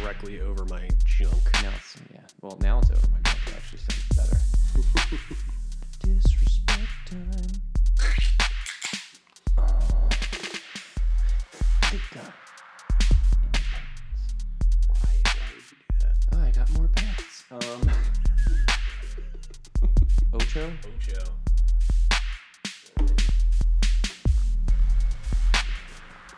directly over my junk. Now it's yeah. Well, now it's over my junk. It actually sounds better. Disrespect time.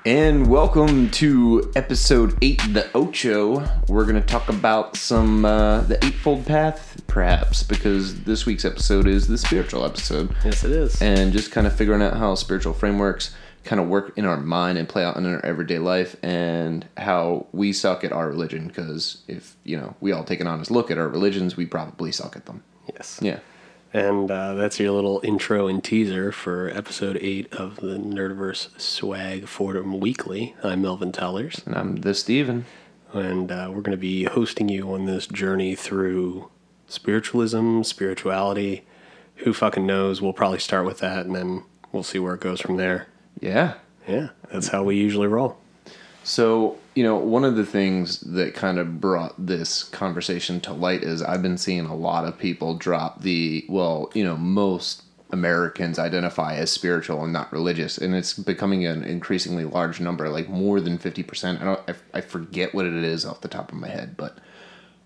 And welcome to episode eight, the Ocho. We're gonna talk about some uh, the Eightfold Path, perhaps, because this week's episode is the spiritual episode, Yes, it is. and just kind of figuring out how spiritual frameworks kind of work in our mind and play out in our everyday life, and how we suck at our religion. Because if you know, we all take an honest look at our religions, we probably suck at them. yes. Yeah. And uh, that's your little intro and teaser for episode eight of the Nerdiverse Swag Fordham Weekly. I'm Melvin Tellers, And I'm the Steven. and uh, we're going to be hosting you on this journey through spiritualism, spirituality. Who fucking knows? We'll probably start with that, and then we'll see where it goes from there. Yeah. Yeah, that's how we usually roll. So, you know, one of the things that kind of brought this conversation to light is I've been seeing a lot of people drop the, well, you know, most Americans identify as spiritual and not religious, and it's becoming an increasingly large number, like more than 50%. I don't, I, I forget what it is off the top of my head, but,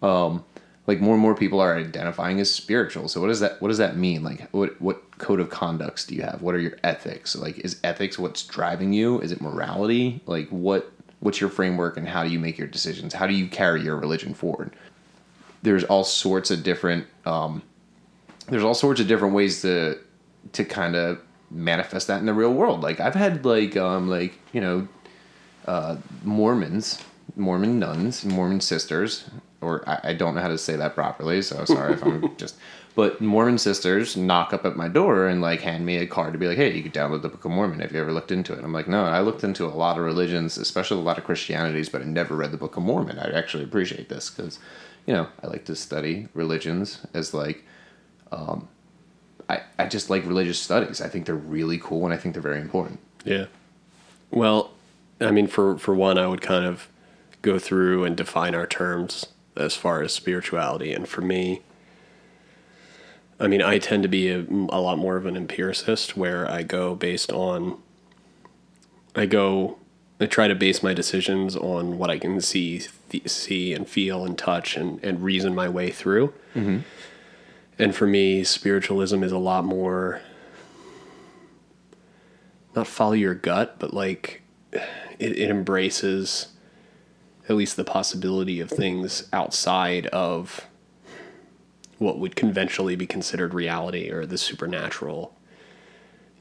um, like more and more people are identifying as spiritual. So what does that what does that mean? Like what what code of conducts do you have? What are your ethics? Like is ethics what's driving you? Is it morality? Like what what's your framework and how do you make your decisions? How do you carry your religion forward? There's all sorts of different um, there's all sorts of different ways to to kind of manifest that in the real world. Like I've had like um like, you know, uh Mormons, Mormon nuns, Mormon sisters, or I, I don't know how to say that properly, so sorry if I'm just but Mormon sisters knock up at my door and like hand me a card to be like, hey, you could download the Book of Mormon. Have you ever looked into it? I'm like, no, I looked into a lot of religions, especially a lot of Christianities, but I never read the Book of Mormon. I actually appreciate this because, you know, I like to study religions as like um, I, I just like religious studies. I think they're really cool and I think they're very important. Yeah. Well, I mean, for for one, I would kind of go through and define our terms as far as spirituality, and for me, I mean, I tend to be a, a lot more of an empiricist, where I go based on. I go. I try to base my decisions on what I can see, th- see and feel and touch, and and reason my way through. Mm-hmm. And for me, spiritualism is a lot more not follow your gut, but like it, it embraces at least the possibility of things outside of what would conventionally be considered reality or the supernatural.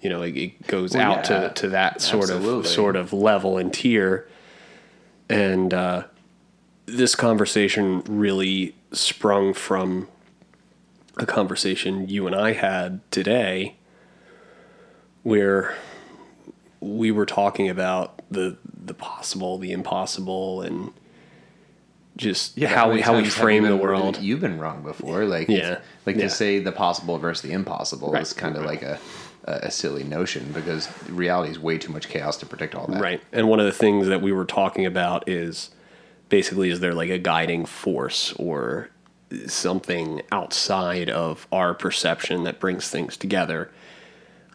You know, it, it goes Well, out yeah, to, to that sort absolutely. of sort of level and tier. And uh, this conversation really sprung from a conversation you and I had today where we were talking about the the possible, the impossible, and just how we how we frame the world. You've been wrong before. Like Yeah. like Yeah. to say the possible versus the impossible Right. is kind of like a, a a silly notion because reality is way too much chaos to predict all that. Right. And one of the things that we were talking about is basically is there like a guiding force or something outside of our perception that brings things together.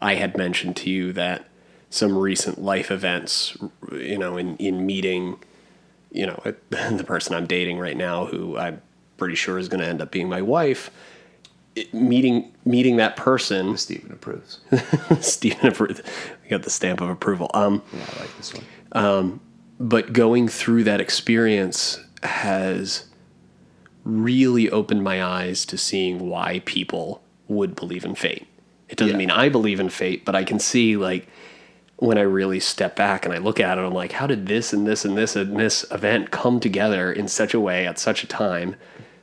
I had mentioned to you that some recent life events, you know, in, in meeting, you know, the person I'm dating right now, who I'm pretty sure is going to end up being my wife, it, meeting meeting that person, Stephen approves. Stephen, approves. we got the stamp of approval. Um, yeah, I like this one. but going through that experience has really opened my eyes to seeing why people would believe in fate. It doesn't Yeah. mean I believe in fate, but I can see like when I really step back and I look at it, I'm like, how did this and this and this and this event come together in such a way at such a time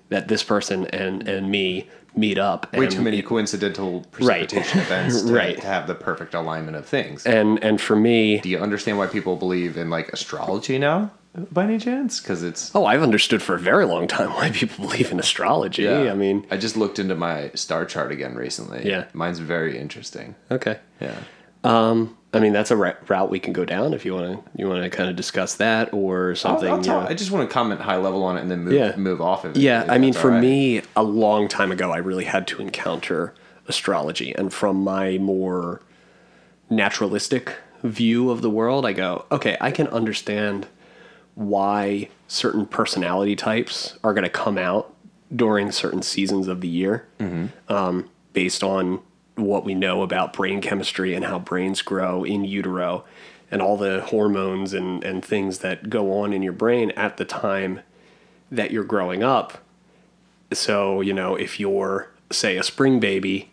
that this person and and me meet up? Way too many coincidental precipitation events to, Right. to have the perfect alignment of things. And and for me, Do you understand why people believe in like astrology now, by any chance? Because it's oh, I've understood for a very long time why people believe in astrology. I mean, I just looked into my star chart again recently. Yeah. mine's very interesting. okay. Yeah, um, I mean, that's a route we can go down if you want to. You want to kind of discuss that or I'll, something. I'll you know. I just want to comment high level on it and then move Yeah. move off of it. Yeah, I mean, for right. me, a long time ago, I really had to encounter astrology, and from my more naturalistic view of the world, I go, okay, I can understand why certain personality types are going to come out during certain seasons of the year, um, based on what we know about brain chemistry and how brains grow in utero, and all the hormones and, and things that go on in your brain at the time that you're growing up. So, you know, if you're say a spring baby,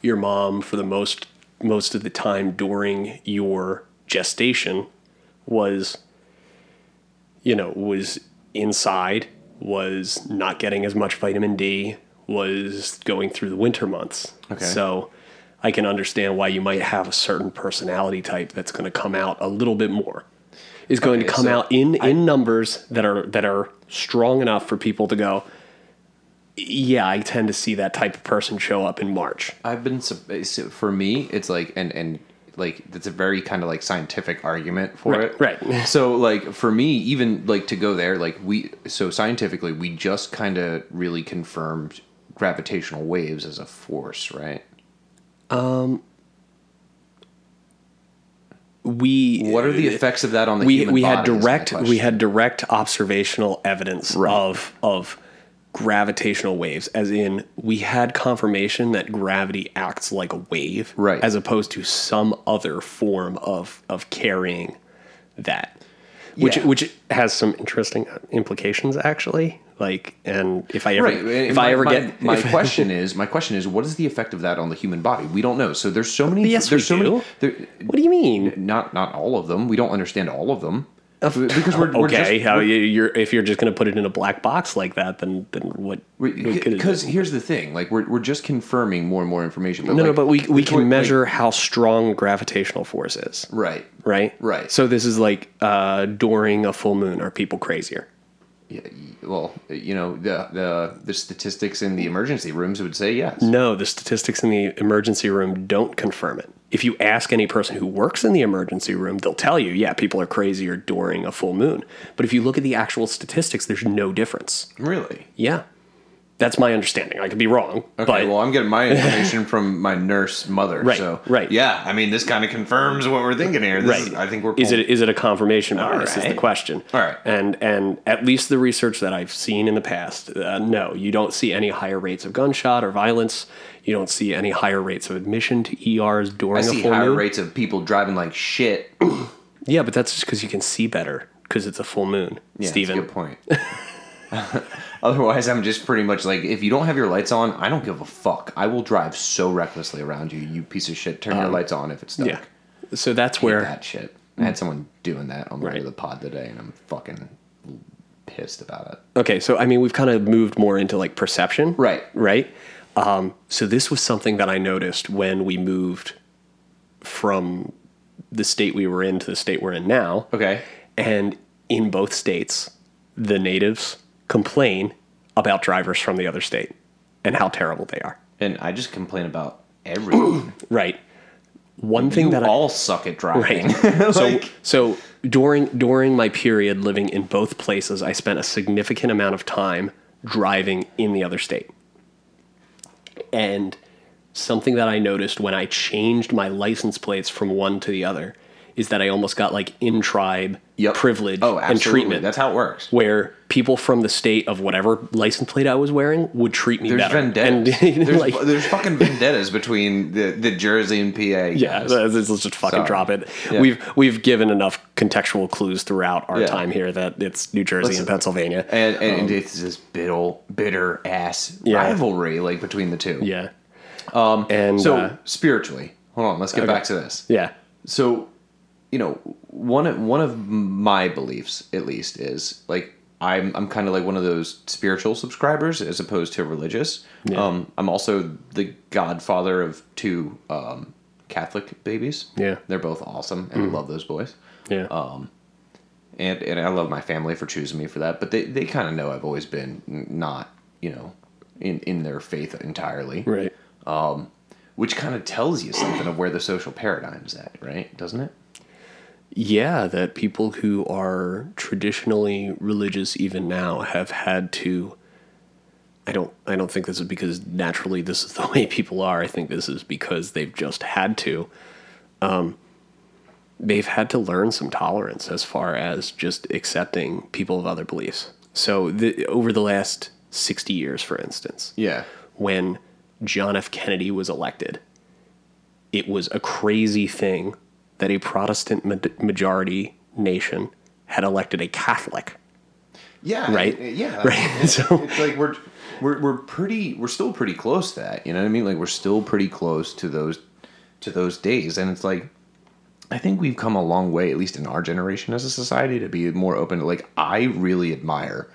your mom for the most most of the time during your gestation was you know, was inside, was not getting as much vitamin D, was going through the winter months. Okay. So I can understand why you might have a certain personality type that's going to come out a little bit more. Is going Okay, to come so out in in numbers that are that are strong enough for people to go yeah, I tend to see that type of person show up in March. I've been for me, it's like and and like it's a very kind of like scientific argument for Right, it. right. So like for me, even like to go there, like we so scientifically, we just kind of really confirmed gravitational waves as a force, right? Um, we What are the uh, effects of that on the we human we had direct we had direct observational evidence Right. of of gravitational waves as in we had confirmation that gravity acts like a wave Right. as opposed to some other form of of carrying that which Yeah. which has some interesting implications actually like and if i ever Right. if my, i ever my, get my question is my question is what is the effect of that on the human body? We don't know. So there's so many. Yes, there's so do. many. There, what do you mean not not all of them. We don't understand all of them because we're, we're okay just, how we're- you, you're if you're just going to put it in a black box like that then then what, what could it Because here's the thing, like we're, we're just confirming more and more information. But no no but we we can measure how strong gravitational force is right. right Right. so this is like uh during a full moon are people crazier well, you know the the the statistics in the emergency rooms would say yes. no the statistics in the emergency room don't confirm it if you ask any person who works in the emergency room they'll tell you yeah people are crazier during a full moon but if you look at the actual statistics there's no difference Really? yeah that's my understanding i could be wrong Okay. but well, I'm getting my information from my nurse mother. Right, So right. Yeah. I mean, this kind of confirms what we're thinking here. This right. Is, I think we're. Is it is it a confirmation bias? Is the question. All right. And and at least the research that I've seen in the past, uh, no, you don't see any higher rates of gunshot or violence. You don't see any higher rates of admission to ERs I during a see higher moon. rates of people driving like shit. Yeah, but that's just because you can see better because it's a full moon, Yeah, Steven. That's a good point. Otherwise, I'm just pretty much like, if you don't have your lights on, I don't give a fuck. I will drive so recklessly around you, you piece of shit. Turn your lights on if it's dark. Um, Yeah. So that's where that shit. I had someone doing that on the way Right. to the pod today, and I'm fucking pissed about it. Okay, so I mean, we've kind of moved more into like perception, Right. Right. Um, so this was something that I noticed when we moved from the state we were in to the state we're in now. Okay. And in both states, the natives complain about drivers from the other state and how terrible they are. And I just complain about everything. Right. One thing you that I, all suck at driving. Right. so Like- so during during my period living in both places, I spent a significant amount of time driving in the other state. And something that I noticed when I changed my license plates from one to the other is that I almost got like in tribe Yep. privilege Oh, and treatment. That's how it works. where people from the state of whatever license plate I was wearing would treat me There's better. vendettas. And, there's, like, there's fucking vendettas between the, the Jersey and PA. Yeah, guys. let's let's just fucking Sorry. drop it. Yeah. We've we've given enough contextual clues throughout our Yeah. time here that it's New Jersey Let's- and Pennsylvania. and and it's this bitter, bitter ass Yeah. rivalry like between the two. yeah. Um, and So uh, spiritually, hold on, let's get back to this. yeah, So, you know, one of, one of my beliefs, at least, is like I'm I'm kind of like one of those spiritual subscribers as opposed to religious. Yeah. Um, I'm also the godfather of two um, Catholic babies. Yeah. they're both awesome, and I love those boys. yeah, and and I love my family for choosing me for that. But they, they kind of know I've always been not you know in in their faith entirely. right. which kind of tells you something of where the social paradigm's at, right? Doesn't it? Yeah, that people who are traditionally religious even now have had to I don't I don't think this is because naturally this is the way people are. I think this is because they've just had to. Um, they've had to learn some tolerance as far as just accepting people of other beliefs. So the, over the last 60 years for instance, Yeah. when John F. Kennedy was elected, it was a crazy thing that a Protestant ma- majority nation had elected a Catholic. Yeah. Right? yeah. Right. So- it's like we're we're we're pretty we're still pretty close to that. You know what I mean? Like we're still pretty close to those to those days, and it's like I think we've come a long way, at least in our generation as a society, to be more open to like I really admire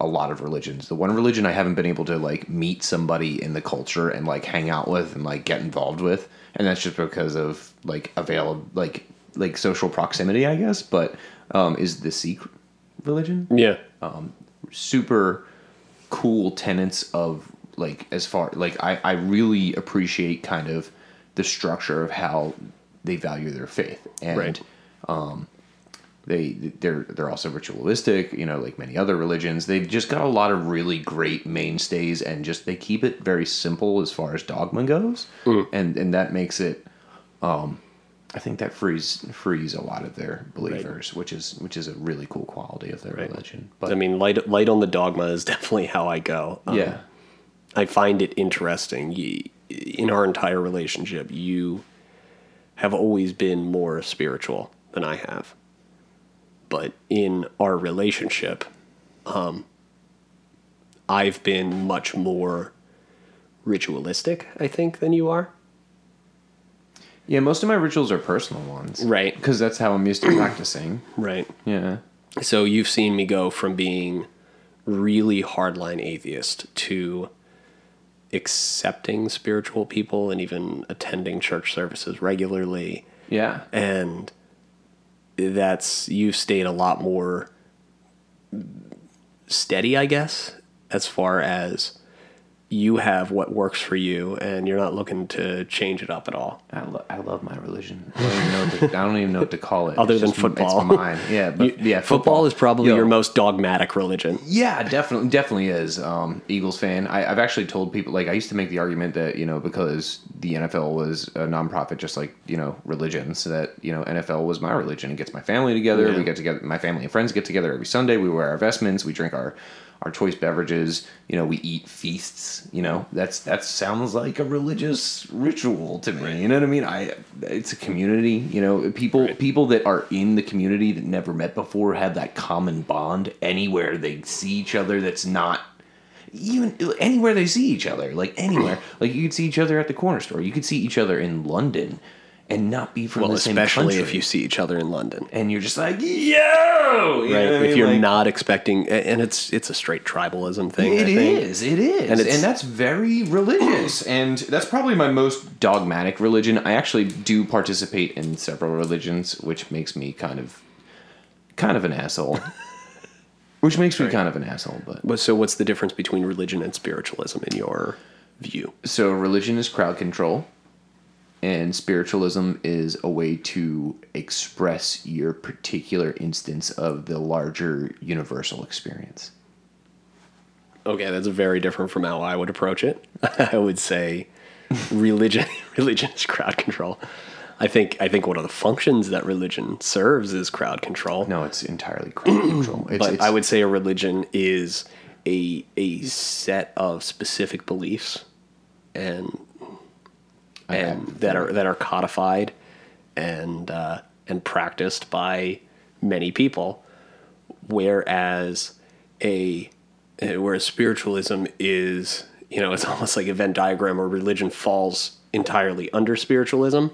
a lot of religions. The one religion I haven't been able to like meet somebody in the culture and like hang out with and like get involved with, and that's just because of like available like like social proximity, I guess. But um, is the Sikh religion Yeah. Um, super cool tenets of like as far like I, I really appreciate kind of the structure of how they value their faith and Right. They they're they're also ritualistic you know like many other religions they've just got a lot of really great mainstays and just they keep it very simple as far as dogma goes and and that makes it um I think that frees frees a lot of their believers, which is which is a really cool quality of their religion. But I mean, light light on the dogma is definitely how I go. Um, yeah, I find it interesting. In our entire relationship, you have always been more spiritual than I have. But in our relationship, um, I've been much more ritualistic, I think, than you are. Yeah, most of my rituals are personal ones. Right. Because that's how I'm used to practicing. Right. Yeah. So you've seen me go from being really hardline atheist to accepting spiritual people and even attending church services regularly. Yeah. And that's you've stayed a lot more steady, I guess, as far as you have what works for you and you're not looking to change it up at all. I, lo- I love my religion. I don't even know what to, I don't even know what to call it. Other It's than just- football. It's mine. Yeah. But, yeah. Football, is probably Yo, your most dogmatic religion. Yeah, definitely, definitely is. Um, Eagles fan. I, I've actually told people like I used to make the argument that you know because the NFL was a nonprofit, just like you know religions, so that you know NFL was my religion. It gets my family together. Yeah. We get together. My family and friends get together every Sunday. We wear our vestments. We drink our our choice beverages. You know, we eat feasts. You know, that's that sounds like a religious ritual to me. You know what I mean? I it's a community. You know, people Right. people that are in the community that never met before have that common bond anywhere they see each other. That's not even anywhere they see each other. Like anywhere, like you could see each other at the corner store. You could see each other in London, and not be from Well, the same especially country. if you see each other in London. and you're just like yo, you right? if mean? you're Like, not expecting, and it's it's a straight tribalism thing. It is. It is. And And, that's very religious. and that's probably my most dogmatic religion. I actually do participate in several religions, which makes me kind of kind of an asshole. which makes me kind of an asshole, but But so, what's the difference between religion and spiritualism in your view? so religion is crowd control and spiritualism is a way to express your particular instance of the larger universal experience. Okay, that's very different from how I would approach it. I would say religion religion is crowd control. I think I think one of the functions that religion serves is crowd control. No, it's entirely crowd control. It's, but it's, I would say a religion is a a set of specific beliefs and and that are that are codified and uh, and practiced by many people, whereas a whereas spiritualism is you know it's almost like a Venn diagram where religion falls entirely under spiritualism,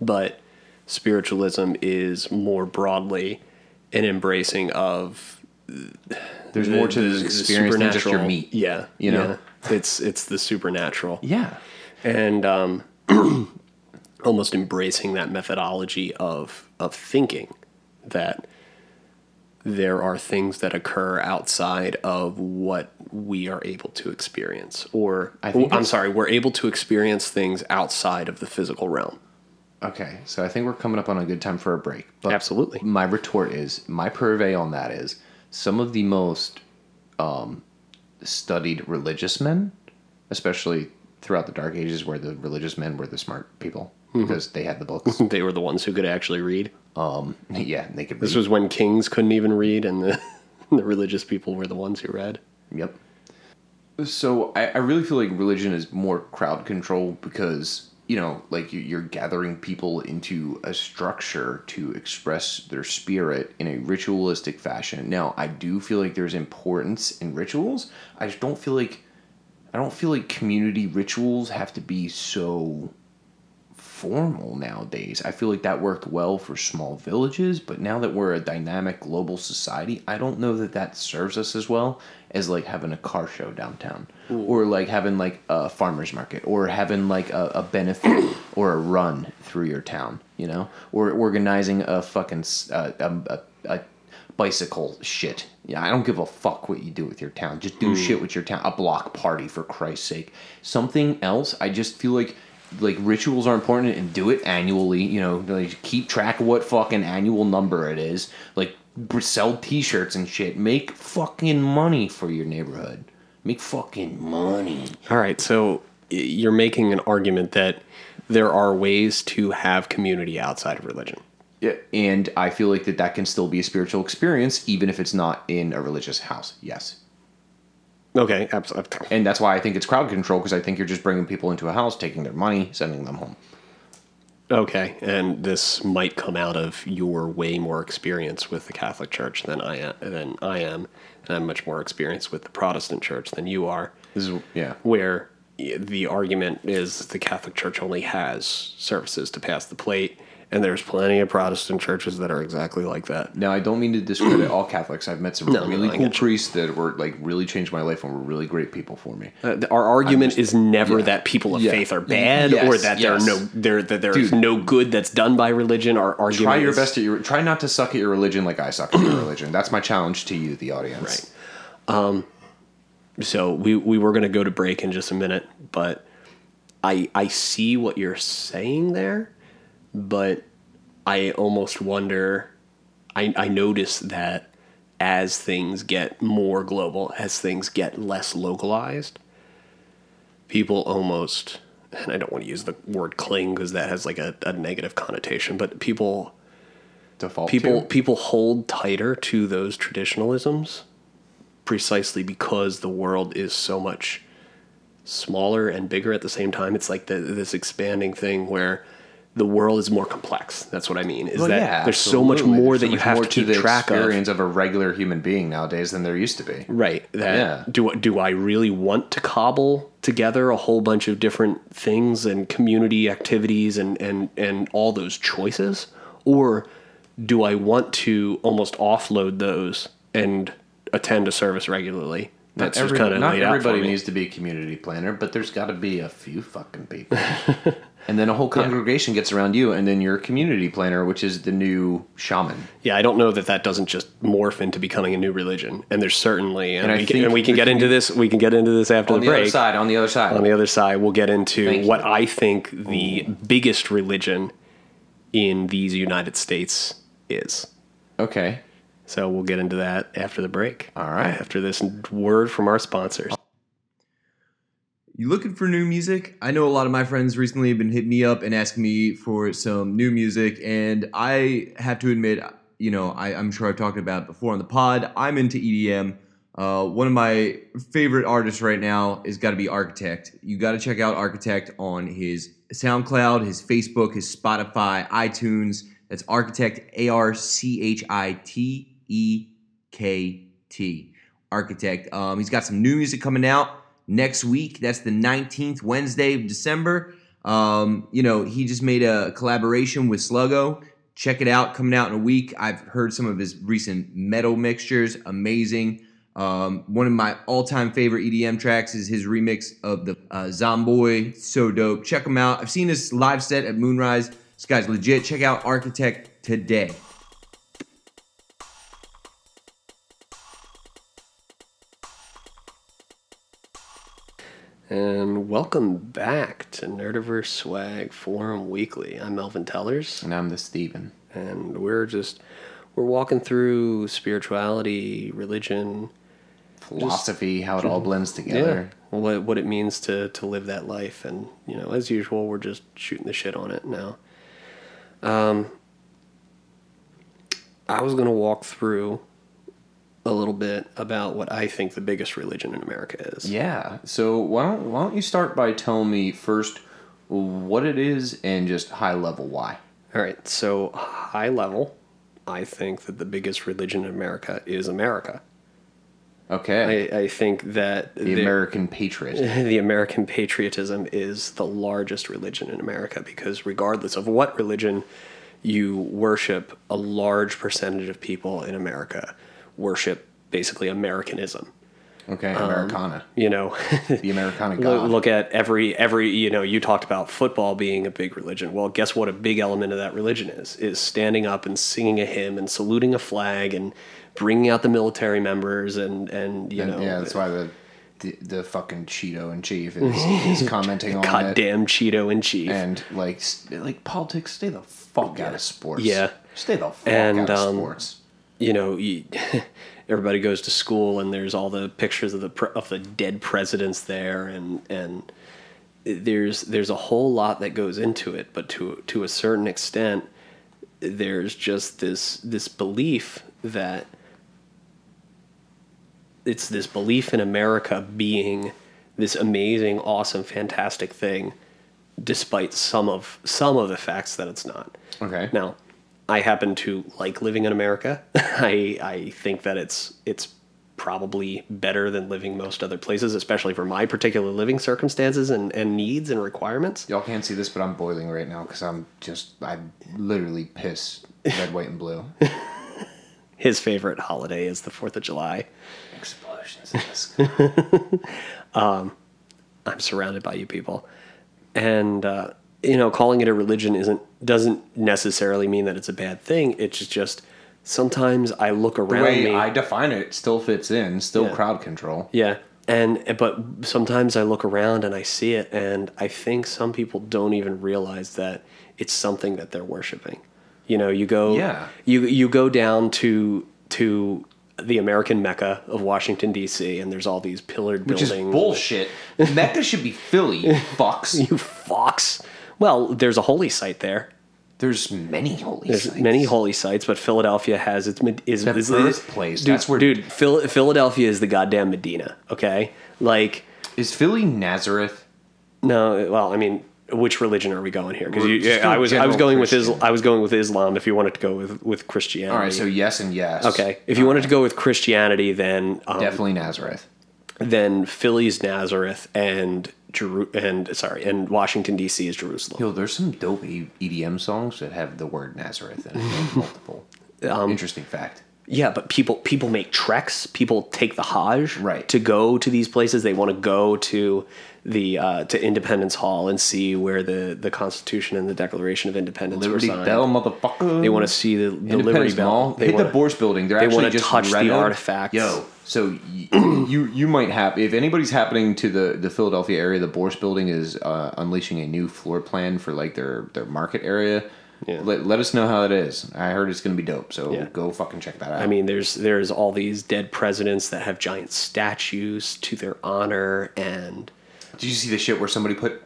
but spiritualism is more broadly an embracing of there's more to the experience than just your meat. Yeah, You know? yeah. it's it's the supernatural Yeah. and um, almost embracing that methodology of of thinking that there are things that occur outside of what we are able to experience or I think I'm sorry we're able to experience things outside of the physical realm Okay, so I think we're coming up on a good time for a break. But Absolutely. My retort is my purvey on that is some of the most um, studied religious men, especially throughout the Dark Ages, where the religious men were the smart people mm-hmm. because they had the books. they were the ones who could actually read um, yeah, they could. this read. was when kings couldn't even read and the, the religious people were the ones who read Yep. So I, I really feel like religion is more crowd control because you know, like you- you're gathering people into a structure to express their spirit in a ritualistic fashion. Now, I do feel like there's importance in rituals. I just don't feel like I don't feel like community rituals have to be so formal nowadays. I feel like that worked well for small villages, but now that we're a dynamic global society, I don't know that that serves us as well as like having a car show downtown or like having like a farmer's market or having like a, a benefit or a run through your town, you know, or organizing a fucking uh, a, a, a bicycle shit. Yeah, I don't give a fuck what you do with your town. Just do hmm. shit with your town. A block party for Christ's sake. Something else. I just feel like like rituals are important and do it annually. You know, like keep track of what fucking annual number it is. Like sell T-shirts and shit. Make fucking money for your neighborhood. Make fucking money. All right, so you're making an argument that there are ways to have community outside of religion. Yeah, and I feel like that that can still be a spiritual experience, even if it's not in a religious house. Yes. Okay, absolutely. And that's why I think it's crowd control because I think you're just bringing people into a house, taking their money, sending them home. Okay, and this might come out of your way more experience with the Catholic Church than I am, than I am, and I'm much more experienced with the Protestant Church than you are. This is yeah. Where the argument is the Catholic Church only has services to pass the plate, and there's plenty of Protestant churches that are exactly like that. Now I don't mean to discredit all Catholics. I've met some No, no, really I cool priests that were like really changed my life and were really great people for me. Uh, our argument just- is never yeah. that people of Yeah. faith are bad Yes, or that there are no there that there is Dude. no good that's done by religion. Our argument Try your is- best at your try not to suck at your religion like I suck at your religion. That's my challenge to you, the audience. Right. So we we were going to go to break in just a minute, but I I see what you're saying there, but I almost wonder. I I notice that as things get more global, as things get less localized, people almost and I don't want to use the word cling because that has like a, a negative connotation, but people Default people to. people hold tighter to those traditionalisms precisely because the world is so much smaller and bigger at the same time it's like the, this expanding thing where the world is more complex that's what i mean is Well, that yeah, there's so much more There's that so you have to keep the track of experience of a regular human being nowadays than there used to be. right that Yeah. do do i really want to cobble together a whole bunch of different things and community activities and and and all those choices or do i want to almost offload those and attend a service regularly that's every- kind of not laid out for everybody needs to be a community planner, but there's got to be a few fucking people. and then a whole congregation gets around you, and then you're a community planner, which is the new shaman. Yeah, I don't know that that doesn't just morph into becoming a new religion. And there's certainly, and, And we, can, and we can get into this. We can get into this after On the the break. other side, on the other side. On the other side, we'll get into Thank what you. I think the biggest religion in these United States is. okay. So we'll get into that after the break. All right. After this word from our sponsors. You looking for new music? I know a lot of my friends recently have been hitting me up and asking me for some new music, and I have to admit, you know, I, I'm sure I've talked about before on the pod. I'm into EDM. Uh, one of my favorite artists right now is got to be Architekt. You got to check out Architekt on his SoundCloud, his Facebook, his Spotify, iTunes. That's Architekt, A R C H I T E K T. Architekt. Um, he's got some new music coming out next week. That's the 19th, Wednesday of December. Um, you know, he just made a collaboration with Sluggo. Check it out, coming out in a week. I've heard some of his recent metal mixtures, amazing. Um, one of my all-time favorite EDM tracks is his remix of the uh, Zomboy, so dope. Check him out. I've seen his live set at Moonrise. This guy's legit. Check out Architekt today. And welcome back to Nerdiverse Swag Forum Weekly. I'm Melvin Tellers, And I'm the Steven. and we're just we're walking through spirituality, religion, Philosophy, how it all blends together. what what it means to to live that life, and you know, as usual, we're just shooting the shit on it now. Um, I was gonna walk through a little bit about what I think the biggest religion in America is. Yeah. So why don't why don't you start by telling me first what it is and just high level why? All right, so high level, I think that the biggest religion in America is America. Okay. I, I think that the American patriot. the American patriotism is the largest religion in America because regardless of what religion you worship, a large percentage of people in America worship basically Americanism. Okay, Um, Americana. You know, The Americana Look, God. look at every every you know you talked about football being a big religion. Well, guess what? A big element of that religion is is standing up and singing a hymn and saluting a flag and bringing out the military members and and you And, know yeah, that's why the, the the fucking Cheeto in chief is, is commenting on it. goddamn Cheeto in chief. And like like politics, stay the fuck out of sports. Yeah. Stay the fuck And, out of um, sports. You know, you, everybody goes to school and there's all the pictures of the of the dead presidents there, and and there's there's a whole lot that goes into it, but to to a certain extent, there's just this this belief that it's this belief in America being this amazing, awesome, fantastic thing, despite some of some of the facts that it's not. Okay. Now, I happen to like living in America. I I think that it's it's probably better than living most other places, especially for my particular living circumstances and, and needs and requirements. Y'all can't see this, but I'm boiling right now because I'm just I literally piss red, white, and blue. His favorite holiday is the Fourth of July. Explosions in the sky. I'm surrounded by you people, and uh, you know, calling it a religion isn't doesn't necessarily mean that it's a bad thing. It's just sometimes I look around The way me. I define it still fits in, still Yeah. crowd control. Yeah. And but sometimes I look around and I see it and I think some people don't even realize that it's something that they're worshiping. You know, you go Yeah. you you go down to to the American Mecca of Washington DC and there's all these pillared Which is buildings. bullshit. Mecca should be Philly, you fucks. You fox. Well, there's a holy site there. There's many holy There's sites. many holy sites, but Philadelphia has its is, The is birthplace, Dude, that's where- dude, Phil, Philadelphia is the goddamn Medina. Okay, like Is Philly Nazareth? No, well, I mean, which religion are we going here? Because We're I was I was going with Christian. Islam. I was going with Islam. If you wanted to go with with Christianity, All right, so yes and yes. okay. If you wanted to go with Christianity, then um, Definitely Nazareth. then Philly's Nazareth and Jeru- and sorry, and Washington D.C. is Jerusalem. Yo, there's some dope EDM songs that have the word Nazareth in it. multiple. Um, Interesting fact. Yeah, but people people make treks. People take the Hajj Right. to go to these places. They want to go to the uh, to Independence Hall and see where the the Constitution and the Declaration of Independence Liberty were signed. Bell, motherfucker. They want to see the, the Liberty Bell. They Hit the wanna- Bourse Building. They're they actually wanna just touch the artifacts. Yo, so y- you you might have if anybody's happening to the the Philadelphia area, the Bourse Building is uh, unleashing a new floor plan for like their their market area. Yeah. Let, let us know how it is. I heard it's gonna be dope. So Yeah. go fucking check that out. I mean, there's there's all these dead presidents that have giant statues to their honor, and did you see the shit where somebody put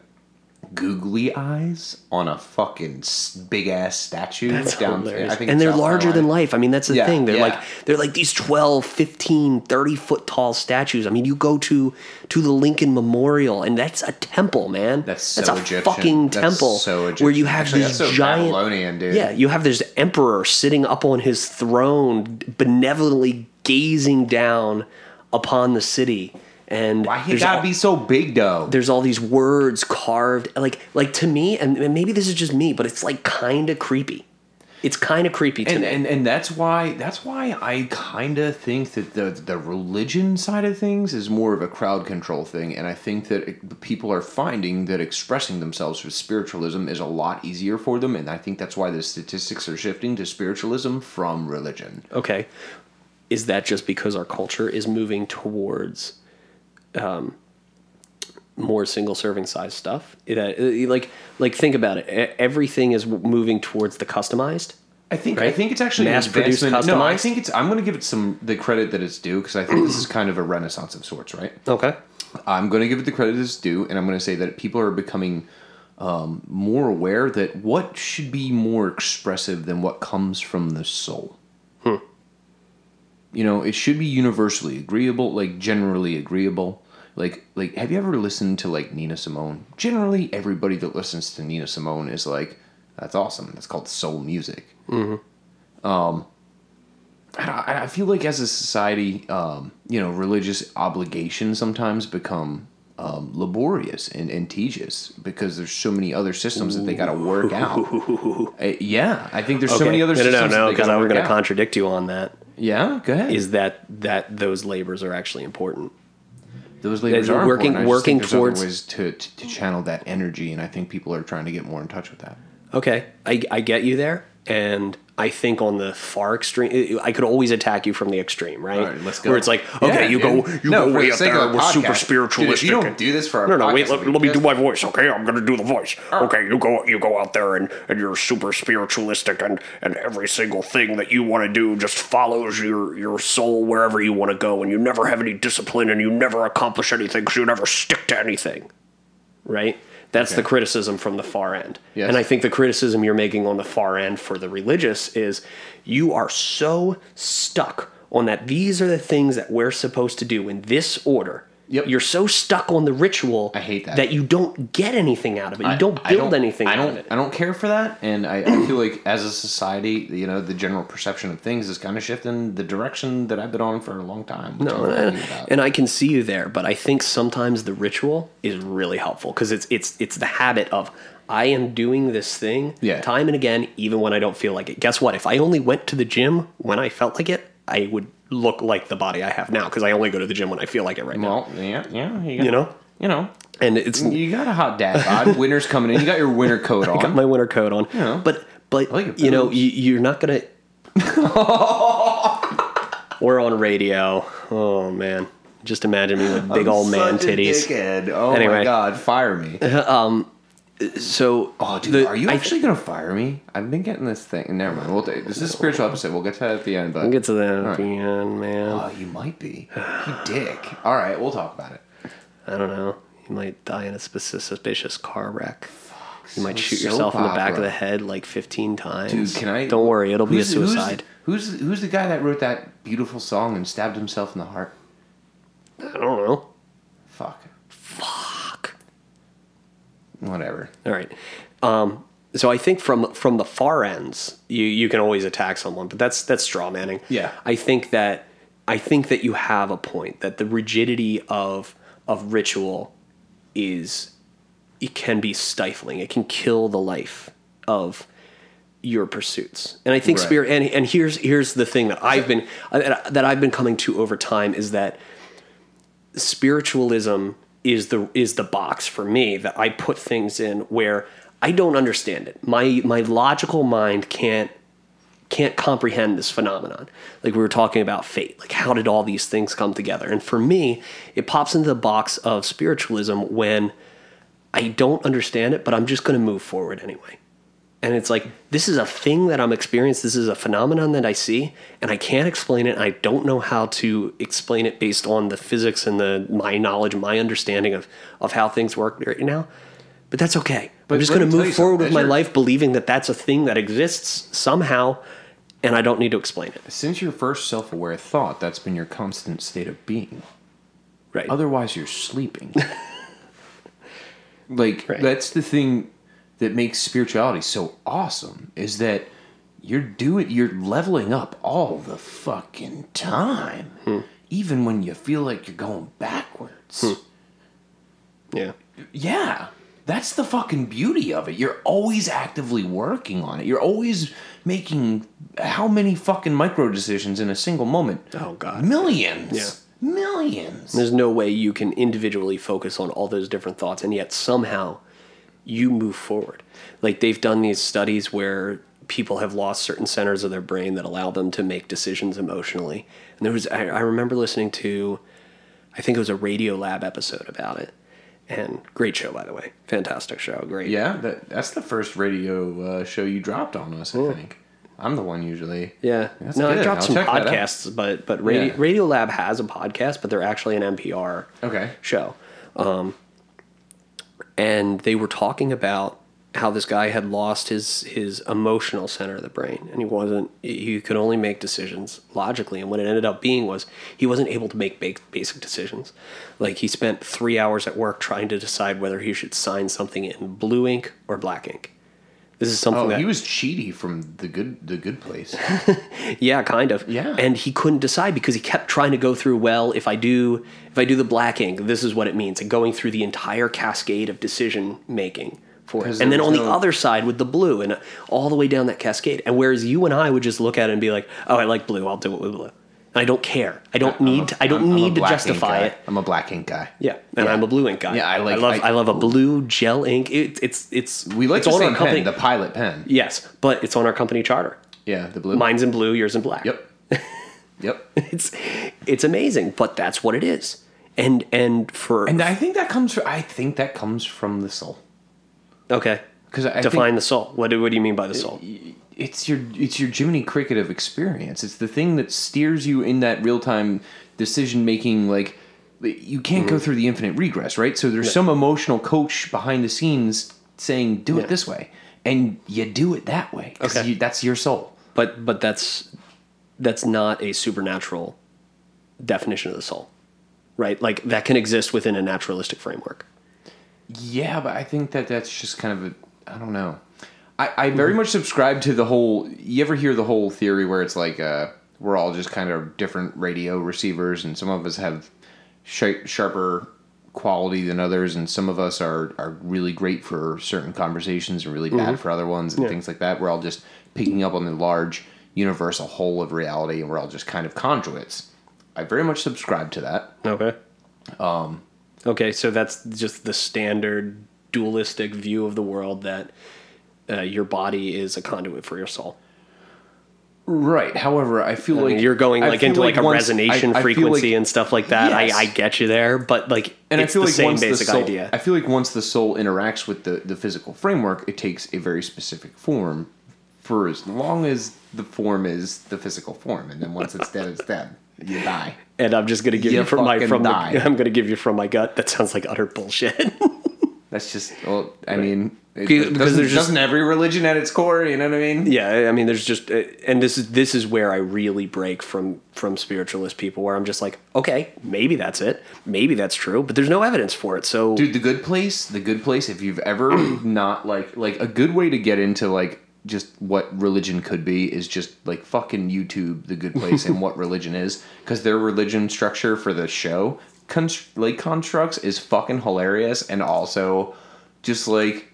googly eyes on a fucking big ass statue that's down hilarious. I think and they're South larger than life. I mean, that's the Yeah, thing. They're yeah. like they're like these 12, 15, 30 foot tall statues. I mean, you go to to the Lincoln Memorial, and that's a temple, man. That's so that's a Egyptian. fucking That's temple so where you have Actually, these so giant Babylonian, dude. Yeah, you have this emperor sitting up on his throne, benevolently gazing down upon the city. And Why he gotta all- be so big though? there's all these words carved like like to me and and maybe this is just me but it's like kind of creepy it's kind of creepy to and, me and and that's why that's why I kind of think that the the religion side of things is more of a crowd control thing, and I think that it, people are finding that expressing themselves with spiritualism is a lot easier for them, and I think that's why the statistics are shifting to spiritualism from religion. okay is that just because our culture is moving towards um more single serving size stuff. It, uh, like like think about it. Everything is moving towards the customized. I think I think it's actually an Mass-produced, advancement. No, I think it's. I'm going to give it some the credit that it's due because I think this is kind of a renaissance of sorts, right? Okay. I'm going to give it the credit it's due, and I'm going to say that people are becoming um, more aware that what should be more expressive than what comes from the soul. You know, it should be universally agreeable, like generally agreeable. Like, like, have you ever listened to like Nina Simone? Generally, everybody that listens to Nina Simone is like, "That's awesome." That's called soul music. Um, I, I feel like as a society, um, you know, religious obligations sometimes become um, laborious and, and tedious because there's so many other systems that they got to work out. Uh, yeah, I think there's so many other no, no, systems. no, no, they because gotta I was work going to contradict you on that. Yeah, go ahead. Is that that those labors are actually important? Those labors are working- important. I just working think there's other towards- ways to, to to channel that energy, and I think people are trying to get more in touch with that. Okay, I, I get you there, and I think on the far extreme, I could always attack you from the extreme, right? Right, let's go. Where it's like, okay, Yeah, you go, you No, go way up there, we're super spiritualistic. Dude, you don't do this for our no, no, wait, let, let me do my voice. Okay, I'm gonna do the voice. Okay, you go, you go out there and, and you're super spiritualistic, and and every single thing that you want to do just follows your your soul wherever you want to go, and you never have any discipline, and you never accomplish anything because you never stick to anything, right? That's the criticism from the far end. Yes. And I think the criticism you're making on the far end for the religious is you are so stuck on that these are the things that we're supposed to do in this order. Yep. You're so stuck on the ritual I hate that. that you don't get anything out of it. You I- don't I build anything I don't. of it. I don't care for that, and I, I feel like as a society, you know, the general perception of things is kind of shifting the direction that I've been on for a long time. No, and, and I can see you there, but I think sometimes the ritual is really helpful because it's it's it's the habit of I am doing this thing Yeah. time and again, even when I don't feel like it. Guess what? If I only went to the gym when I felt like it, I would look like the body I have now because I only go to the gym when I feel like it right now. well, yeah, yeah, you, got, You know, you know, and it's you got a hot dad bod. Winter's coming in. You got your winter coat on. I got my winter coat on, know. but but like you know you, you're not gonna. We're on radio. Oh man, just imagine me with big I'm old man titties. dickhead. Oh my god, fire me. Um, So, Oh, dude, the- are you I- actually gonna fire me? I've been getting this thing. Never mind. We'll this is a spiritual episode. We'll get to that at the end. But We'll get to that at right. the end, man. oh, you might be. You dick. All right, we'll talk about it. I don't know. You might die in a suspicious car wreck. You might so shoot yourself in the back of the head like 15 times. Dude, can I? Don't worry, it'll be a who's- who's- suicide. Who's, who's the guy that wrote that beautiful song and stabbed himself in the heart? I don't know. Fuck. Fuck. Whatever. All right. Um, so I think from from the far ends, you you can always attack someone, but that's that's straw manning. Yeah. I think that I think that you have a point that the rigidity of of ritual is it can be stifling. It can kill the life of your pursuits. And I think Right. spirit and and here's here's the thing that I've been that I've been coming to over time is that spiritualism is the is the box for me that I put things in where I don't understand it. My my logical mind can't can't comprehend this phenomenon. Like we were talking about fate. Like how did all these things come together? And for me, it pops into the box of spiritualism when I don't understand it, but I'm just going to move forward anyway. And it's like this is a thing that I'm experiencing. This is a phenomenon that I see, and I can't explain it. I don't know how to explain it based on the physics and the my knowledge, my understanding of of how things work right now. But that's okay. But I'm just going to move forward with my life, believing that that's a thing that exists somehow, and I don't need to explain it. Since your first self aware thought, that's been your constant state of being. Right. Otherwise, you're sleeping. like Right. that's the thing that makes spirituality so awesome is that you're doing you're leveling up all the fucking time, Hmm. even when you feel like you're going backwards. yeah. Yeah. That's the fucking beauty of it. You're always actively working on it. You're always making how many fucking micro decisions in a single moment? Oh, God. Millions. Yeah. Millions. There's no way you can individually focus on all those different thoughts and yet somehow you move forward. Like they've done these studies where people have lost certain centers of their brain that allow them to make decisions emotionally. And there was I, I remember listening to I think it was a Radio Lab episode about it. And great show, by the way. Fantastic show. Great. Yeah, that, that's the first radio uh, show you dropped on us. I think I'm the one usually. Yeah. That's no, I dropped I'll some check that out. podcasts, but but Radio, Yeah. Radio Lab has a podcast, but they're actually an NPR Okay. show. Um, and they were talking about how this guy had lost his his emotional center of the brain, and he wasn't. He could only make decisions logically, and what it ended up being was he wasn't able to make basic decisions. Like he spent three hours at work trying to decide whether he should sign something in blue ink or black ink. This is something Oh, that he was Chidi from the good the good place. Yeah, kind of. Yeah. And he couldn't decide because he kept trying to go through, well, if I do if I do the black ink, this is what it means. And going through the entire cascade of decision making for it. And then on the other side with the blue and all the way down that cascade. And whereas you and I would just look at it and be like, Oh, I like blue, I'll do it with blue. I don't care. I don't I'm a- need to I don't I'm- I'm need to justify it. I'm a black ink guy. Yeah. And Yeah. I'm a blue ink guy. Yeah, I like- I love I, I- love a blue gel ink. It, it's it's We like it's the on our same company. pen, the pilot pen. yes, but it's on our company charter. Yeah, the blue. Mine's in blue, yours in black. Yep. Yep. it's it's amazing, but that's what it is. And and for And I think that comes. From, I think that comes from the soul. okay, Because I define think the soul. What do what do you mean by the soul? It's your it's your Jiminy Cricket of experience. It's the thing that steers you in that real time decision making. Like you can't Mm-hmm. go through the infinite regress, right? So there's some emotional coach behind the scenes saying, "Do Yeah. it this way," and you do it that way. Okay. you, that's your soul. But but that's that's not a supernatural definition of the soul, right? Like that can exist within a naturalistic framework. Yeah, but I think that that's just kind of a I don't know. I, I very Mm-hmm. much subscribe to the whole. You ever hear the whole theory where it's like uh, we're all just kind of different radio receivers, and some of us have sh- sharper quality than others, and some of us are are really great for certain conversations and really bad Mm-hmm. for other ones, and things like that. We're all just picking up on the large universal whole of reality, and we're all just kind of conduits. I very much subscribe to that. Okay. Um. Okay, so that's just the standard dualistic view of the world that uh, your body is a conduit for your soul. Right. However, I feel I like mean, you're going like into like, a once- resonation I- I frequency like- and stuff like that. Yes. I, I get you there, but like and it's I feel the like same once basic the soul, idea. I feel like once the soul interacts with the, the physical framework, it takes a very specific form for as long as the form is the physical form, and then once it's dead, it's dead. You die. and I'm just gonna give you, You from my from die. the, I'm gonna give you from my gut. That sounds like utter bullshit. That's just well, I mean, it, Because- doesn't, there's just- doesn't every religion at its core? You know what I mean? yeah, I mean, there's just, uh, and this is this is where I really break from from spiritualist people, where I'm just like, okay, maybe that's it, maybe that's true, but there's no evidence for it. So Dude, the good place, the good place. If you've ever not like like a good way to get into like just what religion could be is just like fucking YouTube, the good place, and what religion is, because their religion structure for the show, const- like constructs, is fucking hilarious, and also just like.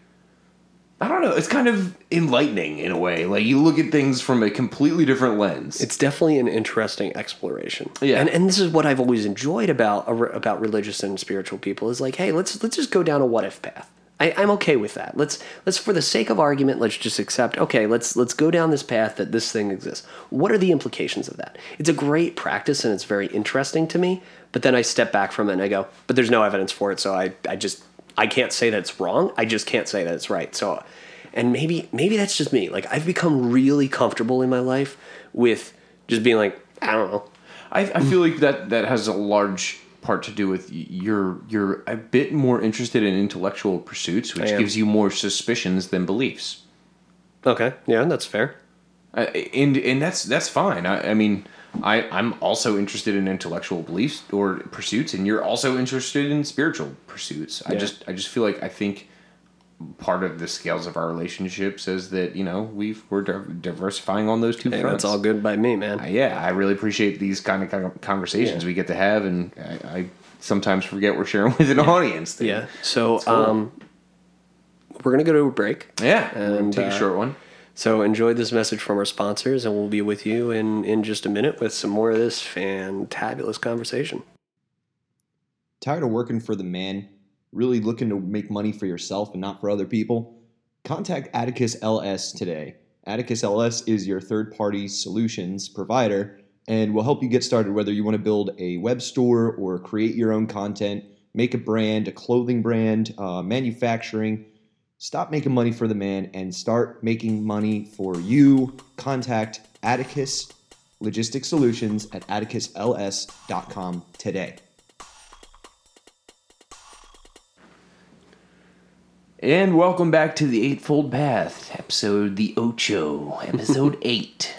I don't know. It's kind of enlightening in a way. Like you look at things from a completely different lens. it's definitely an interesting exploration. Yeah. and and this is what I've always enjoyed about about religious and spiritual people is like, hey, let's let's just go down a what if path. I, I'm okay with that. Let's let's for the sake of argument, let's just accept. Okay, let's let's go down this path that this thing exists. What are the implications of that? It's a great practice and it's very interesting to me. But then I step back from it and I go, but there's no evidence for it, so I I just I can't say that it's wrong. I just can't say that it's right. So, and maybe maybe that's just me. Like I've become really comfortable in my life with just being like, I don't know. I, I feel like that that has a large part to do with you're you're a bit more interested in intellectual pursuits, which gives you more suspicions than beliefs. Okay, yeah, that's fair. Uh, and and that's that's fine. I, I mean, I I'm also interested in intellectual beliefs or pursuits, and you're also interested in spiritual pursuits. I just I just feel like I think part of the scales of our relationship says that you know we've we're diversifying on those two Hey, fronts. that's all good by me, man. yeah, I really appreciate these kind of con- conversations Yeah. we get to have, and I, I sometimes forget we're sharing with an audience. yeah. So, cool. um, we're gonna go to a break. yeah, And, and take uh, a short one. So enjoy this message from our sponsors, and we'll be with you in in just a minute with some more of this fantabulous conversation. Tired of working for the man? Really looking to make money for yourself and not for other people? Contact Atticus LS today. Atticus LS is your third party solutions provider and will help you get started whether you want to build a web store or create your own content, make a brand, a clothing brand, uh, manufacturing. Stop making money for the man and start making money for you. Contact Atticus Logistics Solutions at atticusls.com today. And welcome back to the Eightfold Path, episode the Ocho, episode eight.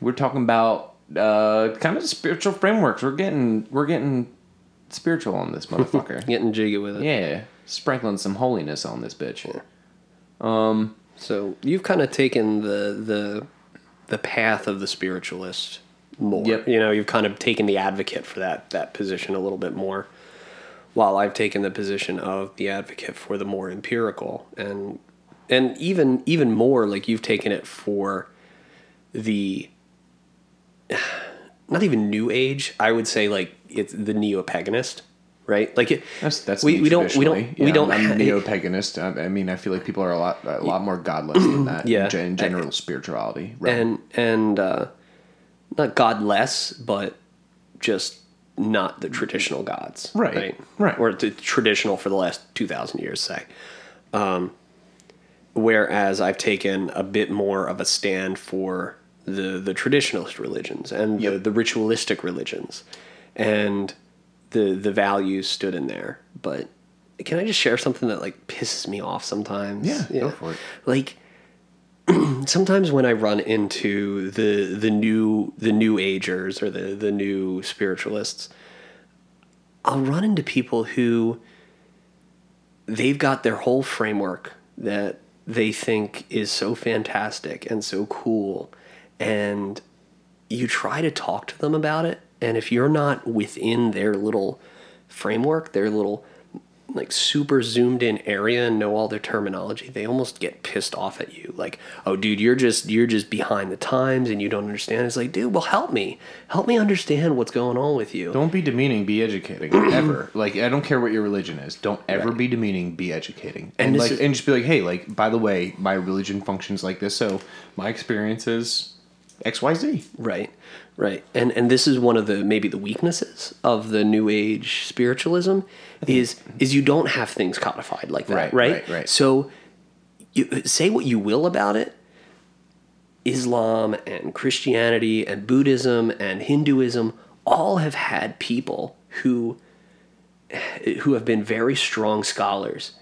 We're talking about uh, kind of spiritual frameworks. We're getting we're getting spiritual on this motherfucker. Getting jiggy with it. yeah, sprinkling some holiness on this bitch. Um, so you've kind of taken the the the path of the spiritualist more. Yep. You know, you've kind of taken the advocate for that that position a little bit more, while I've taken the position of the advocate for the more empirical and and even even more like you've taken it for the not even new age. I would say like it's the neo paganist, right? Like it, That's that's we, we don't we don't traditionally. we don't I'm ha- neo-paganist. I, I mean, I feel like people are a lot a lot more godless than that. Yeah. in gen- in spirituality. realm. and and uh, not godless, but just not the traditional gods, Right, right. right. or the traditional for the last two thousand years, say. Um, whereas I've taken a bit more of a stand for the the traditionalist religions and the, the ritualistic religions, and the the values stood in there. But can I just share something that like pisses me off sometimes? Yeah, go for it. Like sometimes when I run into the the new the new agers or the the new spiritualists, I'll run into people who they've got their whole framework that they think is so fantastic and so cool and you try to talk to them about it and if you're not within their little framework their little like super zoomed in area and know all their terminology they almost get pissed off at you like oh dude you're just you're just behind the times and you don't understand it's like dude well help me help me understand what's going on with you Don't be demeaning, be educating. Ever. Like I don't care what your religion is. Don't ever be demeaning, be educating. And And, like is- and just be like, hey, like, by the way, my religion functions like this, so my experience is XYZ. Right, right, and and this is one of the maybe the weaknesses of the New Age spiritualism mm-hmm. is is you don't have things codified like that, Right, right? right, right. So you say what you will about it. Islam and Christianity and Buddhism and Hinduism all have had people who who have been very strong scholars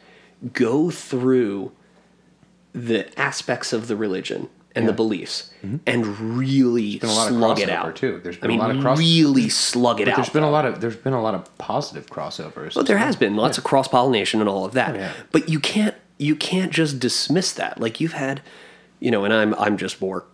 go through the aspects of the religion and the beliefs and really Mm-hmm. been a lot of slug it out too. There's been I a mean, lot of cross- really slug it But out. there's been a lot of there's been a lot of positive crossovers. But there has been lots of cross pollination and all of that. Oh, yeah. But you can't you can't just dismiss that. Like you've had, you know, and I'm I'm just more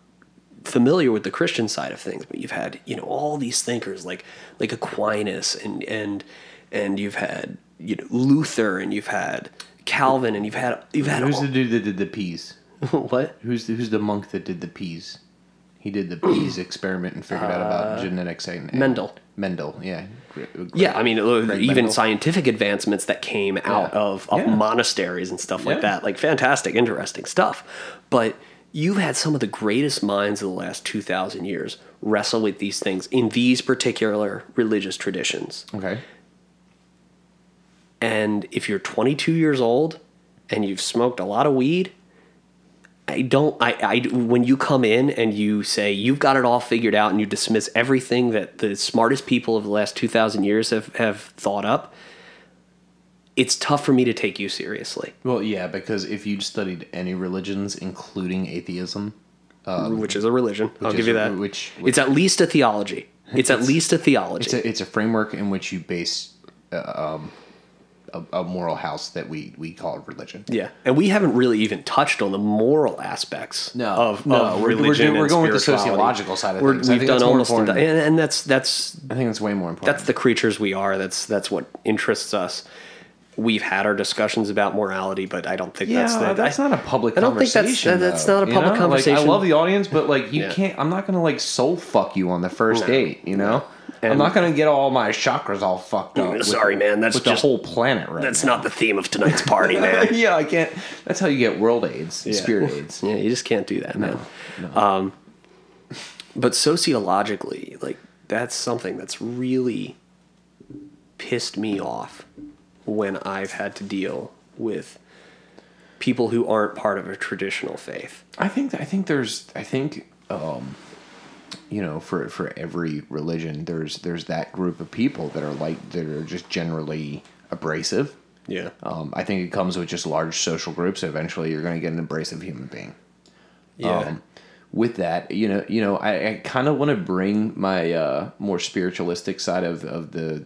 familiar with the Christian side of things, but you've had you know all these thinkers like like Aquinas and and and you've had you know Luther and you've had Calvin and you've had you've had Who's all, the dude that did the peas? what Who's the, who's the monk that did the peas? He did the peas experiment and figured out about genetics and, Mendel. Mendel, yeah. Great- great- Yeah, I mean, uh, even Mendel. scientific advancements that came out of, of Yeah. monasteries and stuff like Yeah. that. Like, fantastic, interesting stuff. But you've had some of the greatest minds of the last 2,000 years wrestle with these things in these particular religious traditions. Okay. And if you're 22 years old and you've smoked a lot of weed, I don't. I, I when you come in and you say you've got it all figured out and you dismiss everything that the smartest people of the last two thousand years have have thought up, it's tough for me to take you seriously. Well, yeah, because if you'd studied any religions, including atheism, which is a religion. I'll give you a- that. which- it's at least a theology. It's at least a theology. it's a it's a framework in which you base uh, um, a, a moral house that we we call religion. yeah, and we haven't really even touched on the moral aspects No, of, no, of we're- we're religion. doing- we're going with the sociological side of We're- things. We've done almost, and, and that's that's I think that's way more important. that's the creatures we are. That's that's what interests us. We've had our discussions about morality, but I don't think yeah, that's that's, the, I- not a public I don't think that's- conversation. that's not a you public know? conversation. Like, I love the audience, but like you Yeah. can't. I'm not gonna like soul fuck you on the first date. You know, I'm not gonna get all my chakras all fucked up. with- Sorry, man, that's with just- the whole planet right. That's now. not the theme of tonight's party, man. yeah, I can't. That's how you get world AIDS, spirit AIDS. Yeah, you just can't do that, man. Um, but sociologically, like that's something that's really pissed me off when I've had to deal with people who aren't part of a traditional faith. I think I think there's I think um, you know for for every religion there's there's that group of people that are like that are just generally abrasive. Yeah. Um, I think it comes with just large social groups. Eventually, you're going to get an abrasive human being. Yeah. Um, with that, you know, you know, I, I kind of want to bring my uh, more spiritualistic side of, of the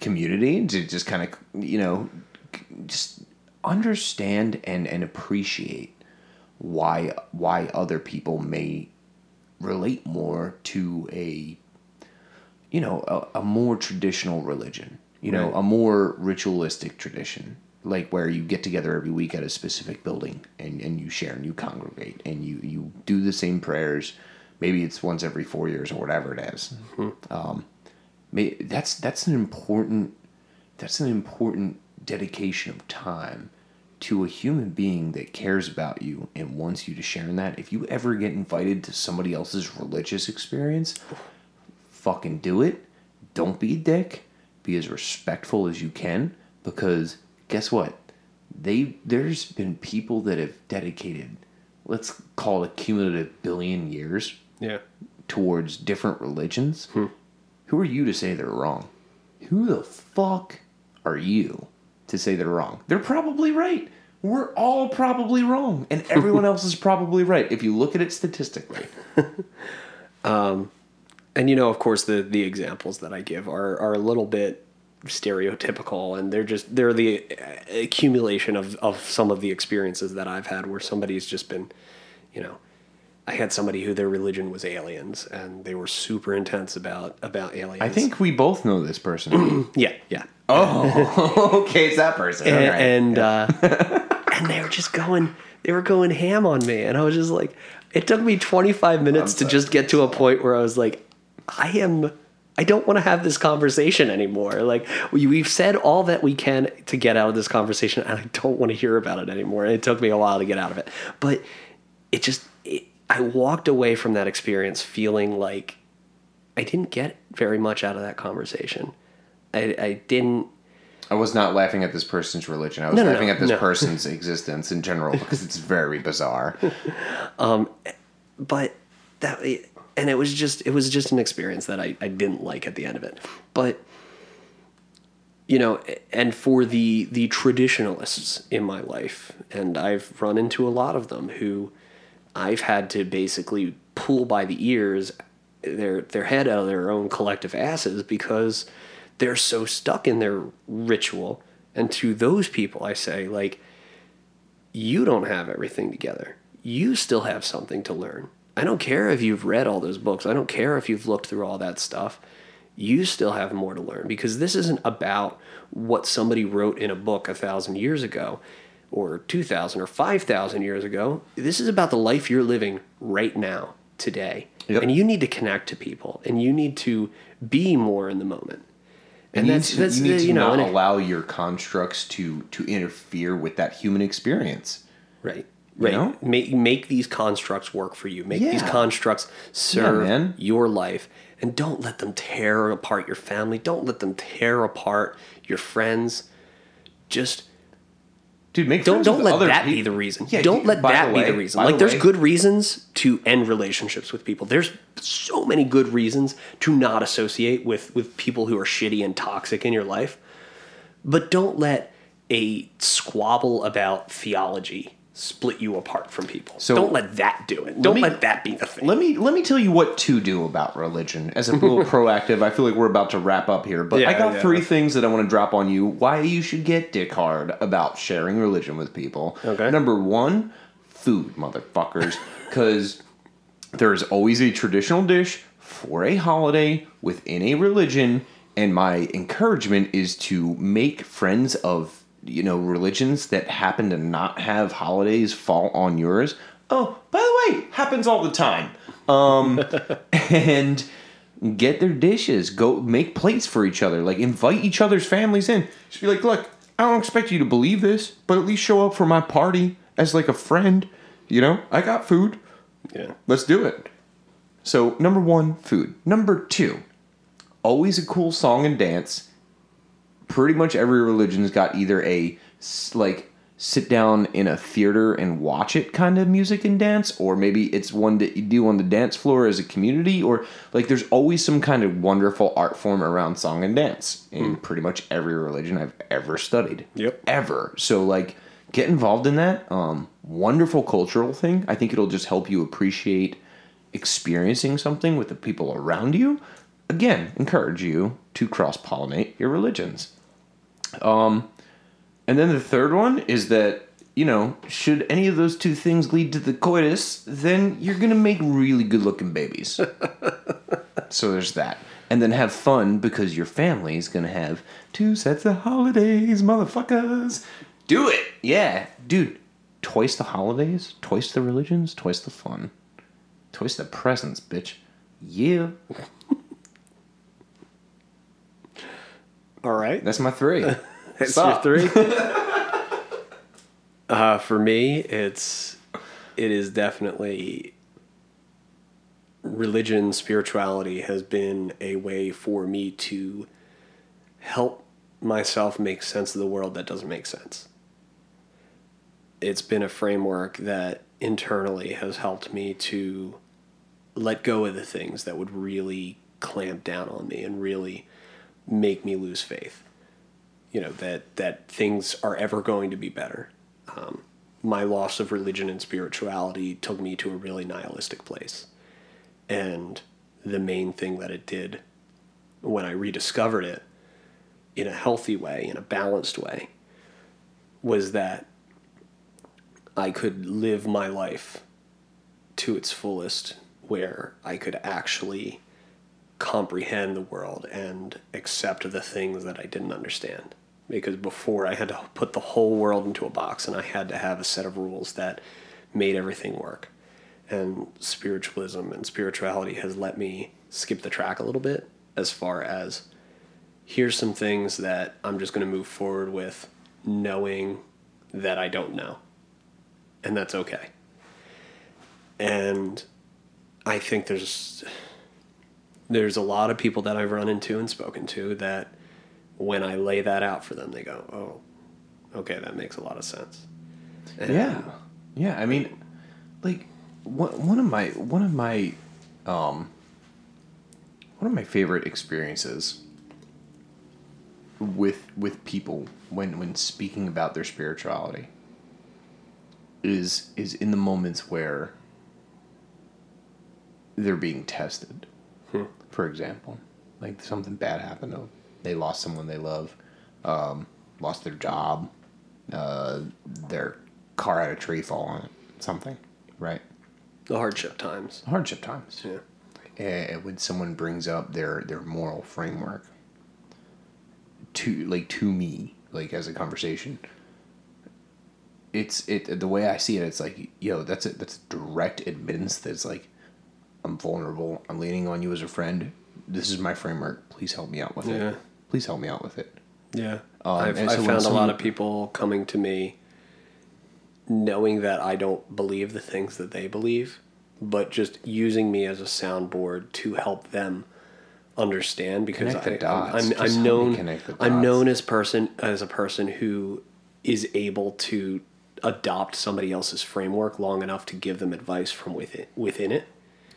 community to just kind of, you know, just understand and, and appreciate why why other people may relate more to a you know a, a more traditional religion you know Right. a more ritualistic tradition like where you get together every week at a specific building and, and you share and you congregate and you, you do the same prayers maybe it's once every four years or whatever it is. um, may, that's that's an important that's an important dedication of time to a human being that cares about you and wants you to share in that. If you ever get invited to somebody else's religious experience, fucking do it. Don't be a dick. Be as respectful as you can because guess what? They there's been people that have dedicated let's call it a cumulative billion years Yeah. towards different religions. Hmm. Who are you to say they're wrong? Who the fuck are you to say they're wrong? They're probably right. We're all probably wrong, and everyone else is probably right if you look at it statistically. Um, and you know of course the the examples that i give are are a little bit stereotypical and they're just they're the accumulation of of some of the experiences that i've had where somebody's just been you know i had somebody who their religion was aliens and they were super intense about about aliens I think we both know this person. yeah yeah oh, okay, it's that person. and, right. and uh, and they were just going they were going ham on me. And i was just like it took me 25 minutes to just get to a point where i was like i am i don't want to have this conversation anymore. Like we, we've said all that we can to get out of this conversation and i don't want to hear about it anymore. And it took me a while to get out of it. But it just it, i walked away from that experience feeling like i didn't get very much out of that conversation i, I didn't I was not laughing at this person's religion. I was No, no, laughing no, at this person's existence in general because it's very bizarre. Um, but that and it was just it was just an experience that I, I didn't like at the end of it but you know and for the the traditionalists in my life and i've run into a lot of them who i've had to basically pull by the ears their their head out of their own collective asses because they're so stuck in their ritual and to those people i say like you don't have everything together. You still have something to learn. I don't care if you've read all those books. I don't care if you've looked through all that stuff. You still have more to learn because this isn't about what somebody wrote in a book a thousand years ago or 2,000 or 5,000 years ago. This is about the life you're living right now, today. Yep. And you need to connect to people and you need to be more in the moment. And you need to, you need to you know, not allow your constructs to to interfere with that human experience. Right. Right. know? Make make these constructs work for you. Make these constructs serve man. your life. And don't let them tear apart your family. Don't let them tear apart your friends. Just Dude, make don't don't let that peop- be the reason. Yeah, don't let that the be the reason. Like the there's way- good reasons to end relationships with people. There's so many good reasons to not associate with with people who are shitty and toxic in your life. But don't let a squabble about theology split you apart from people. So- don't let that do it. Don't me- let that be the thing. Let me let me tell you what to do about religion. As a little proactive, I feel like we're about to wrap up here, but I got yeah. three things that I want to drop on you. Why you should get dick hard about sharing religion with people. Okay. Number one, food, motherfuckers, because there is always a traditional dish for a holiday within a religion, and my encouragement is to make friends of you know religions that happen to not have holidays fall on yours. Oh, by the way, happens all the time. Um, and get their dishes. Go make plates for each other. Like invite each other's families in. Just be like, look, I don't expect you to believe this, but at least show up for my party as like a friend. You know, I got food. yeah. Let's do it. So, number one, food. Number two, always a cool song and dance. Pretty much every religion's got either a like sit down in a theater and watch it kind of music and dance or maybe it's one that you do on the dance floor as a community or like there's always some kind of wonderful art form around song and dance in pretty much every religion I've ever studied. Yep. Ever. So like get involved in that. Um wonderful cultural thing. I think it'll just help you appreciate experiencing something with the people around you. Again, encourage you to cross pollinate your religions. Um, and then the third one is that, you know, should any of those two things lead to the coitus, then you're going to make really good looking babies. so there's that. And then have fun because your family is going to have two sets of holidays, motherfuckers. Do it. Yeah. Dude, twice the holidays, twice the religions, twice the fun, twice the presents, bitch. Yeah. All right. That's my three. That's Stop. your three. uh, for me, it's it is definitely religion, spirituality has been a way for me to help myself make sense of the world that doesn't make sense. It's been a framework that internally has helped me to let go of the things that would really clamp down on me and really make me lose faith you know that that things are ever going to be better. Um, my loss of religion and spirituality took me to a really nihilistic place, and the main thing that it did when I rediscovered it in a healthy way, in a balanced way, was that I could live my life to its fullest, where I could actually comprehend the world and accept the things that I didn't understand. Because before I had to put the whole world into a box and I had to have a set of rules that made everything work. And spiritualism and spirituality has let me skip the track a little bit as far as here's some things that I'm just going to move forward with knowing that I don't know. And that's okay. And I think there's there's a lot of people that I've run into and spoken to that when I lay that out for them, they go, "Oh, okay, that makes a lot of sense." And Yeah, yeah. I mean, like one one of my one of my um one of my favorite experiences with with people when when speaking about their spirituality is is in the moments where they're being tested. For example, like something bad happened to them. They lost someone they love, um, lost their job, uh, their car had a tree fall on it, something, right? the hardship times. Hardship times. Yeah. And when someone brings up their their moral framework to like to me, like as a conversation, it's it the way I see it. It's like yo, that's a that's a direct admittance. That's like I'm vulnerable. I'm leaning on you as a friend. This is my framework. Please help me out with Yeah. it. Please help me out with it. Yeah. Um, I've, I've so when found a lot of people coming to me knowing that I don't believe the things that they believe, but just using me as a soundboard to help them understand because I, dots. I'm, I'm known I'm known as person as a person who is able to adopt somebody else's framework long enough to give them advice from within within it.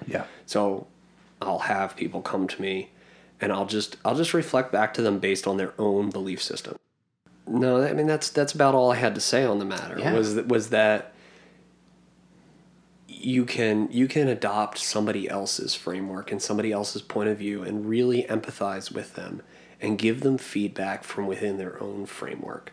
Yeah. So I'll have people come to me and I'll just I'll just reflect back to them based on their own belief system. No, I mean that's that's about all I had to say on the matter. Yeah. Was that was that you can you can adopt somebody else's framework and somebody else's point of view and really empathize with them and give them feedback from within their own framework.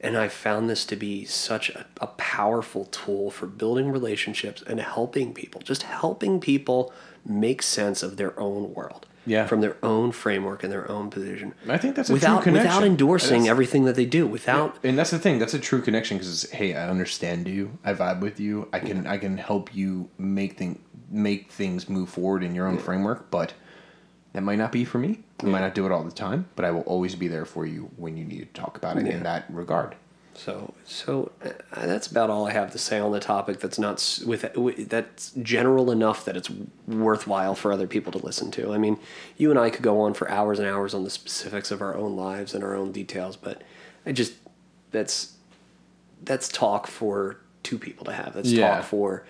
And I found this to be such a, a powerful tool for building relationships and helping people, just helping people make sense of their own world. Yeah. From their own framework and their own position. I think that's a without true connection. without endorsing That's- everything that they do, without and that's the thing that's a true connection because hey i understand you i vibe with you i can i can help you make thing make things move forward in your own framework but that might not be for me i might not do it all the time but i will always be there for you when you need to talk about it Yeah. in that regard So, so uh, that's about all I have to say on the topic. That's not with, with that's general enough that it's worthwhile for other people to listen to. I mean, you and I could go on for hours and hours on the specifics of our own lives and our own details, but I just that's that's talk for two people to have. That's Yeah. talk for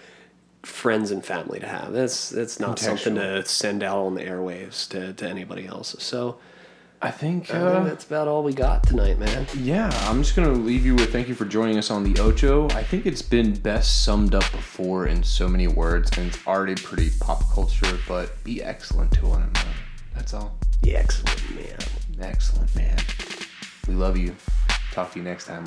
friends and family to have. That's that's not something to send out on the airwaves to, to anybody else. So I think. I Uh, think that's about all we got tonight, man. Yeah, I'm just gonna leave you with thank you for joining us on the Ocho. I think it's been best summed up before in so many words, and it's already pretty pop culture. But be excellent to one another. That's all. Yeah, excellent, man. Excellent, man. We love you. Talk to you next time.